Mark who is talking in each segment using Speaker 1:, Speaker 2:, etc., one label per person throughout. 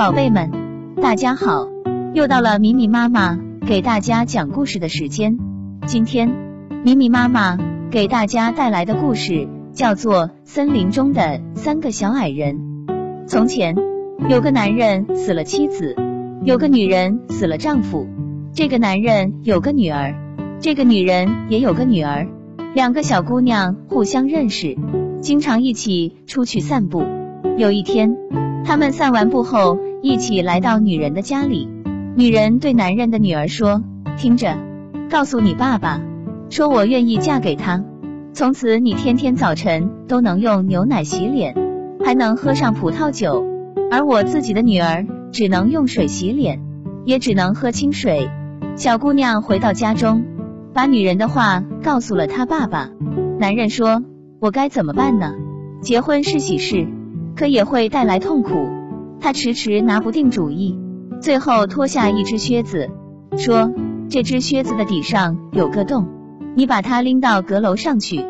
Speaker 1: 宝贝们，大家好，又到了米米妈妈给大家讲故事的时间。今天，米米妈妈给大家带来的故事叫做《森林中的三个小矮人》。从前，有个男人死了妻子，有个女人死了丈夫。这个男人有个女儿，这个女人也有个女儿。两个小姑娘互相认识，经常一起出去散步。有一天，他们散完步后，一起来到女人的家里。女人对男人的女儿说：“听着，告诉你爸爸，说我愿意嫁给他。从此你天天早晨都能用牛奶洗脸，还能喝上葡萄酒。而我自己的女儿只能用水洗脸，也只能喝清水。”小姑娘回到家中，把女人的话告诉了她爸爸。男人说：“我该怎么办呢？结婚是喜事。”可也会带来痛苦，他迟迟拿不定主意，最后脱下一只靴子，说：“这只靴子的底上有个洞，你把它拎到阁楼上去，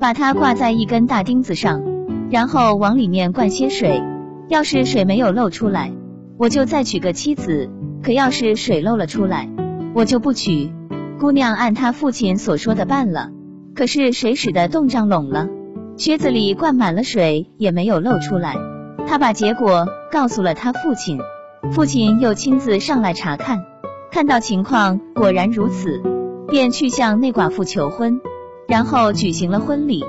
Speaker 1: 把它挂在一根大钉子上，然后往里面灌些水。要是水没有漏出来，我就再娶个妻子；可要是水漏了出来，我就不娶。”姑娘按他父亲所说的办了，可是水使得洞胀拢了。靴子里灌满了水，也没有漏出来。他把结果告诉了他父亲，父亲又亲自上来查看，看到情况果然如此，便去向那寡妇求婚，然后举行了婚礼。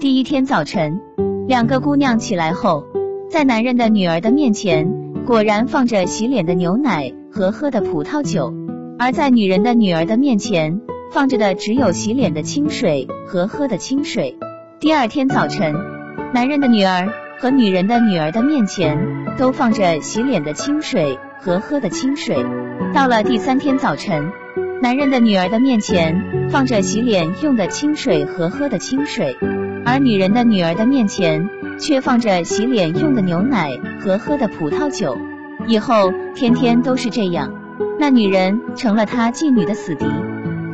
Speaker 1: 第一天早晨，两个姑娘起来后，在男人的女儿的面前，果然放着洗脸的牛奶和喝的葡萄酒，而在女人的女儿的面前，放着的只有洗脸的清水和喝的清水。第二天早晨，男人的女儿和女人的女儿的面前都放着洗脸的清水和喝的清水。到了第三天早晨，男人的女儿的面前放着洗脸用的清水和喝的清水，而女人的女儿的面前却放着洗脸用的牛奶和喝的葡萄酒。以后天天都是这样，那女人成了他妓女的死敌，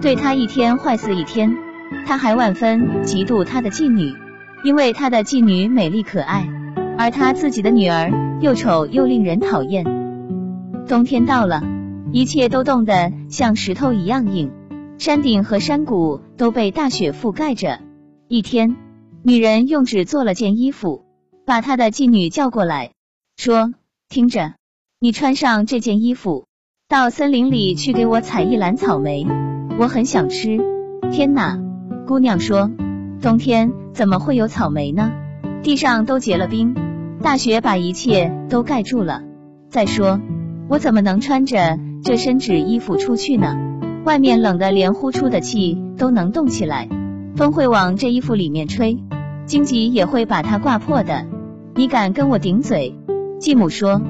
Speaker 1: 对他一天坏似一天。他还万分嫉妒他的妓女，因为他的妓女美丽可爱，而他自己的女儿又丑又令人讨厌。冬天到了，一切都冻得像石头一样硬，山顶和山谷都被大雪覆盖着。一天，女人用纸做了件衣服，把她的妓女叫过来，说：“听着，你穿上这件衣服，到森林里去给我采一篮草莓，我很想吃。”天哪！姑娘说：“冬天怎么会有草莓呢？地上都结了冰，大雪把一切都盖住了。再说，我怎么能穿着这身纸衣服出去呢？外面冷得连呼出的气都能冻起来，风会往这衣服里面吹，荆棘也会把它挂破的。你敢跟我顶嘴？”继母说：“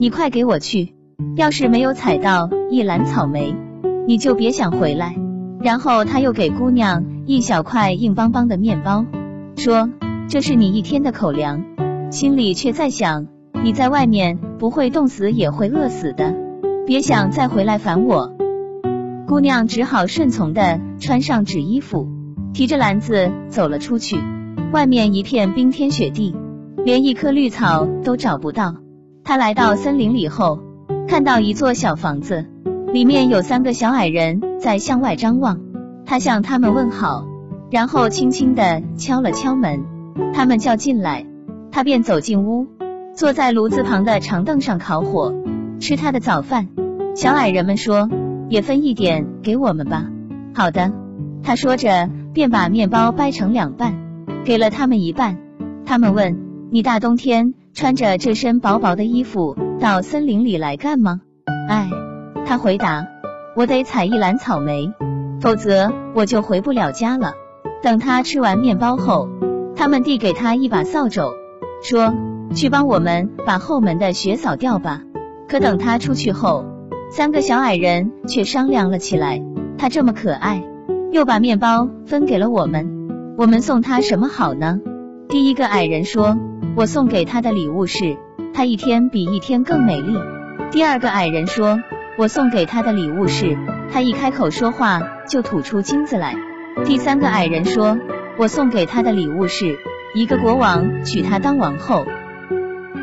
Speaker 1: 你快给我去，要是没有采到一篮草莓，你就别想回来。”然后他又给姑娘一小块硬邦邦的面包，说：“这是你一天的口粮。”心里却在想：“你在外面不会冻死也会饿死的，别想再回来烦我。”姑娘只好顺从的穿上纸衣服，提着篮子走了出去。外面一片冰天雪地，连一棵绿草都找不到。她来到森林里后，看到一座小房子。里面有三个小矮人在向外张望，他向他们问好，然后轻轻的敲了敲门，他们叫进来，他便走进屋，坐在炉子旁的长凳上烤火，吃他的早饭。小矮人们说，也分一点给我们吧。好的，他说着便把面包掰成两半，给了他们一半。他们问，你大冬天穿着这身薄薄的衣服到森林里来干吗？哎。他回答：“我得采一篮草莓，否则我就回不了家了。”等他吃完面包后，他们递给他一把扫帚，说：“去帮我们把后门的雪扫掉吧。”可等他出去后，三个小矮人却商量了起来：“他这么可爱，又把面包分给了我们，我们送他什么好呢？”第一个矮人说：“我送给他的礼物是，他一天比一天更美丽。”第二个矮人说。我送给他的礼物是，他一开口说话就吐出金子来。第三个矮人说，我送给他的礼物是一个国王娶她当王后。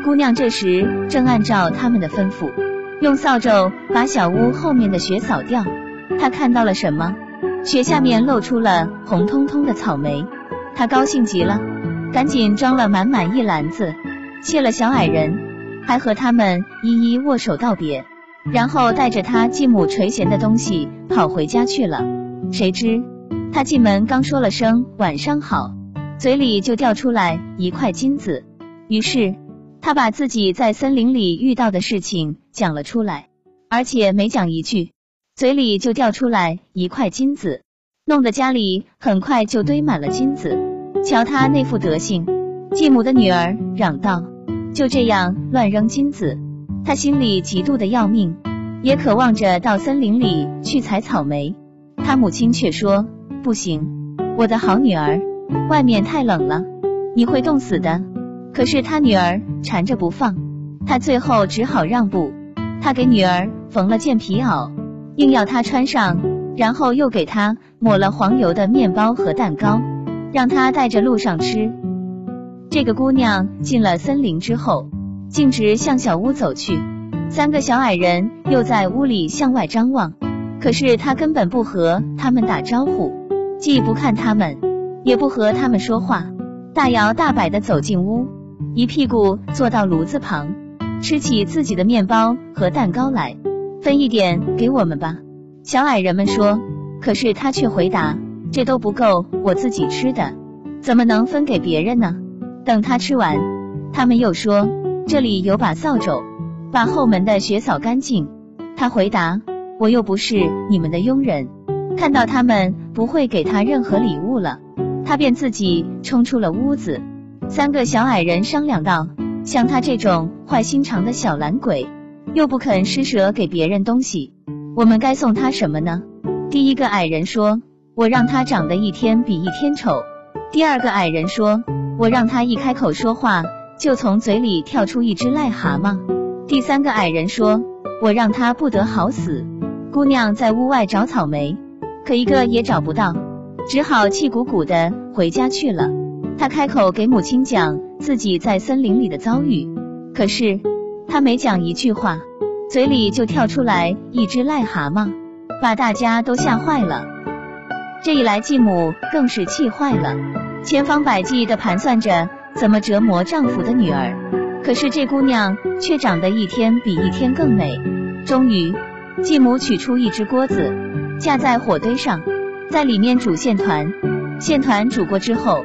Speaker 1: 姑娘这时正按照他们的吩咐，用扫帚把小屋后面的雪扫掉。她看到了什么？雪下面露出了红彤彤的草莓。她高兴极了，赶紧装了满满一篮子，谢了小矮人，还和他们一一握手道别，然后带着他继母垂涎的东西跑回家去了。谁知他进门刚说了声晚上好，嘴里就掉出来一块金子。于是他把自己在森林里遇到的事情讲了出来，而且每讲一句，嘴里就掉出来一块金子，弄得家里很快就堆满了金子。瞧他那副德行，继母的女儿嚷道：“就这样乱扔金子！”他心里嫉妒的要命，也渴望着到森林里去采草莓。他母亲却说：“不行，我的好女儿，外面太冷了，你会冻死的。”可是他女儿缠着不放，他最后只好让步。他给女儿缝了件皮袄，硬要她穿上，然后又给她抹了黄油的面包和蛋糕，让她带着路上吃。这个姑娘进了森林之后，径直向小屋走去。三个小矮人又在屋里向外张望，可是她根本不和他们打招呼，既不看他们，也不和他们说话，大摇大摆的走进屋。一屁股坐到炉子旁，吃起自己的面包和蛋糕来，分一点给我们吧。小矮人们说，可是他却回答，这都不够我自己吃的，怎么能分给别人呢？等他吃完，他们又说，这里有把扫帚，把后门的雪扫干净。他回答，我又不是你们的佣人。看到他们不会给他任何礼物了，他便自己冲出了屋子。三个小矮人商量道：“像他这种坏心肠的小懒鬼，又不肯施舍给别人东西，我们该送他什么呢？”第一个矮人说：“我让他长得一天比一天丑。”第二个矮人说：“我让他一开口说话，就从嘴里跳出一只癞蛤蟆。”第三个矮人说：“我让他不得好死。”姑娘在屋外找草莓，可一个也找不到，只好气鼓鼓的回家去了。他开口给母亲讲自己在森林里的遭遇，可是他没讲一句话，嘴里就跳出来一只癞蛤蟆，把大家都吓坏了。这一来，继母更是气坏了，千方百计的盘算着怎么折磨丈夫的女儿。可是这姑娘却长得一天比一天更美。终于，继母取出一只锅子，架在火堆上，在里面煮线团。线团煮过之后。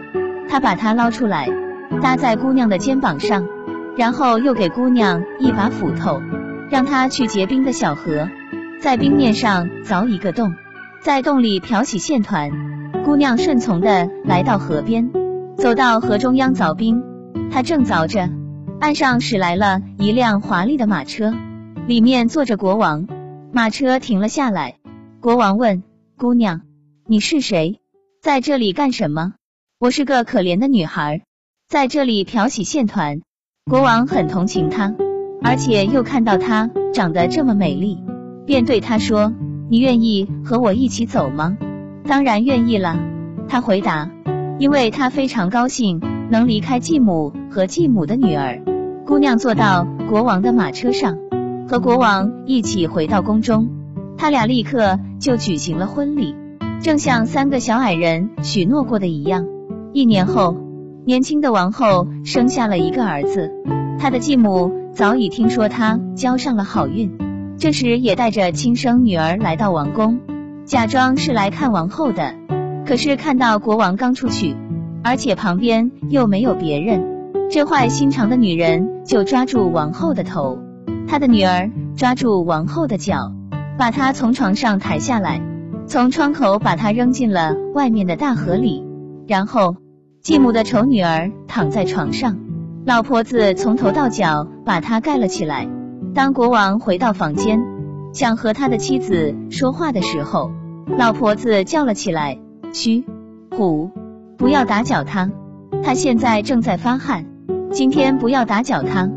Speaker 1: 他把它捞出来，搭在姑娘的肩膀上，然后又给姑娘一把斧头，让她去结冰的小河，在冰面上凿一个洞，在洞里漂起线团。姑娘顺从的来到河边，走到河中央凿冰。她正凿着，岸上驶来了一辆华丽的马车，里面坐着国王。马车停了下来，国王问姑娘：“你是谁？在这里干什么？”我是个可怜的女孩，在这里漂洗线团。国王很同情她，而且又看到她长得这么美丽，便对她说：“你愿意和我一起走吗？”“当然愿意了。”她回答，因为她非常高兴能离开继母和继母的女儿。姑娘坐到国王的马车上，和国王一起回到宫中。他俩立刻就举行了婚礼，正像三个小矮人许诺过的一样。一年后，年轻的王后生下了一个儿子。她的继母早已听说她交上了好运，这时也带着亲生女儿来到王宫，假装是来看王后的。可是看到国王刚出去，而且旁边又没有别人，这坏心肠的女人就抓住王后的头，她的女儿抓住王后的脚，把她从床上抬下来，从窗口把他扔进了外面的大河里，然后。继母的丑女儿躺在床上，老婆子从头到脚把她盖了起来。当国王回到房间，想和他的妻子说话的时候，老婆子叫了起来：“嘘，虎，不要打搅他，他现在正在发汗。今天不要打搅他。”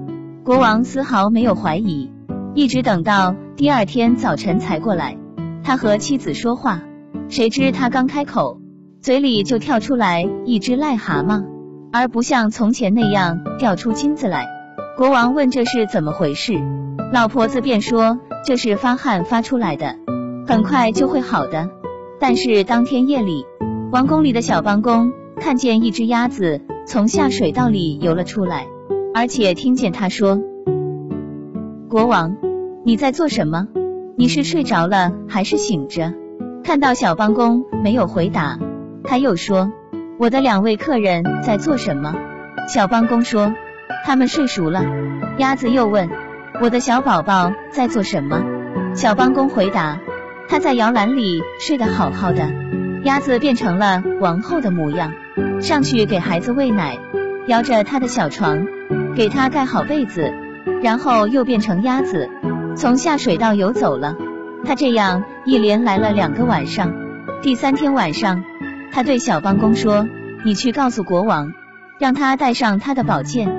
Speaker 1: 国王丝毫没有怀疑，一直等到第二天早晨才过来。他和妻子说话，谁知他刚开口。嘴里就跳出来一只癞蛤蟆，而不像从前那样掉出金子来。国王问这是怎么回事，老婆子便说这是发汗发出来的，很快就会好的。但是当天夜里，王宫里的小帮工看见一只鸭子从下水道里游了出来，而且听见他说：“国王，你在做什么？你是睡着了还是醒着？”看到小帮工没有回答，他又说：“我的两位客人在做什么？”小帮工说：“他们睡熟了。”鸭子又问：“我的小宝宝在做什么？”小帮工回答：“他在摇篮里睡得好好的。”鸭子变成了王后的模样，上去给孩子喂奶，摇着他的小床，给他盖好被子，然后又变成鸭子，从下水道游走了。他这样一连来了两个晚上，第三天晚上，他对小帮工说：“你去告诉国王，让他带上他的宝剑，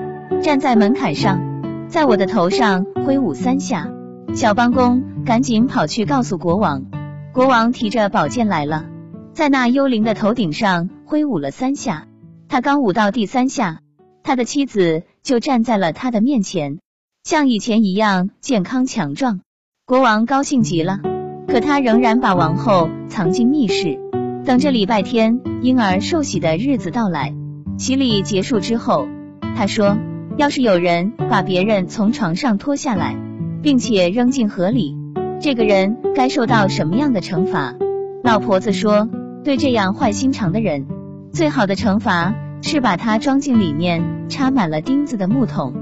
Speaker 1: 站在门槛上，在我的头上挥舞三下。”小帮工赶紧跑去告诉国王，国王提着宝剑来了，在那幽灵的头顶上挥舞了三下。他刚舞到第三下，他的妻子就站在了他的面前，像以前一样健康强壮。国王高兴极了，可他仍然把王后藏进密室，等着礼拜天婴儿受洗的日子到来。洗礼结束之后，他说：“要是有人把别人从床上拖下来，并且扔进河里，这个人该受到什么样的惩罚？”老婆子说：“对这样坏心肠的人，最好的惩罚是把他装进里面插满了钉子的木桶，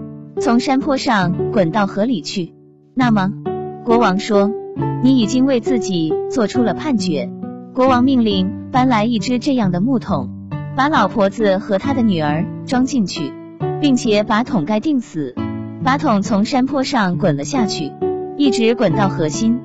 Speaker 1: 从山坡上滚到河里去。”那么。国王说：“你已经为自己做出了判决。”国王命令搬来一只这样的木桶，把老婆子和他的女儿装进去，并且把桶盖钉死，把桶从山坡上滚了下去，一直滚到河心。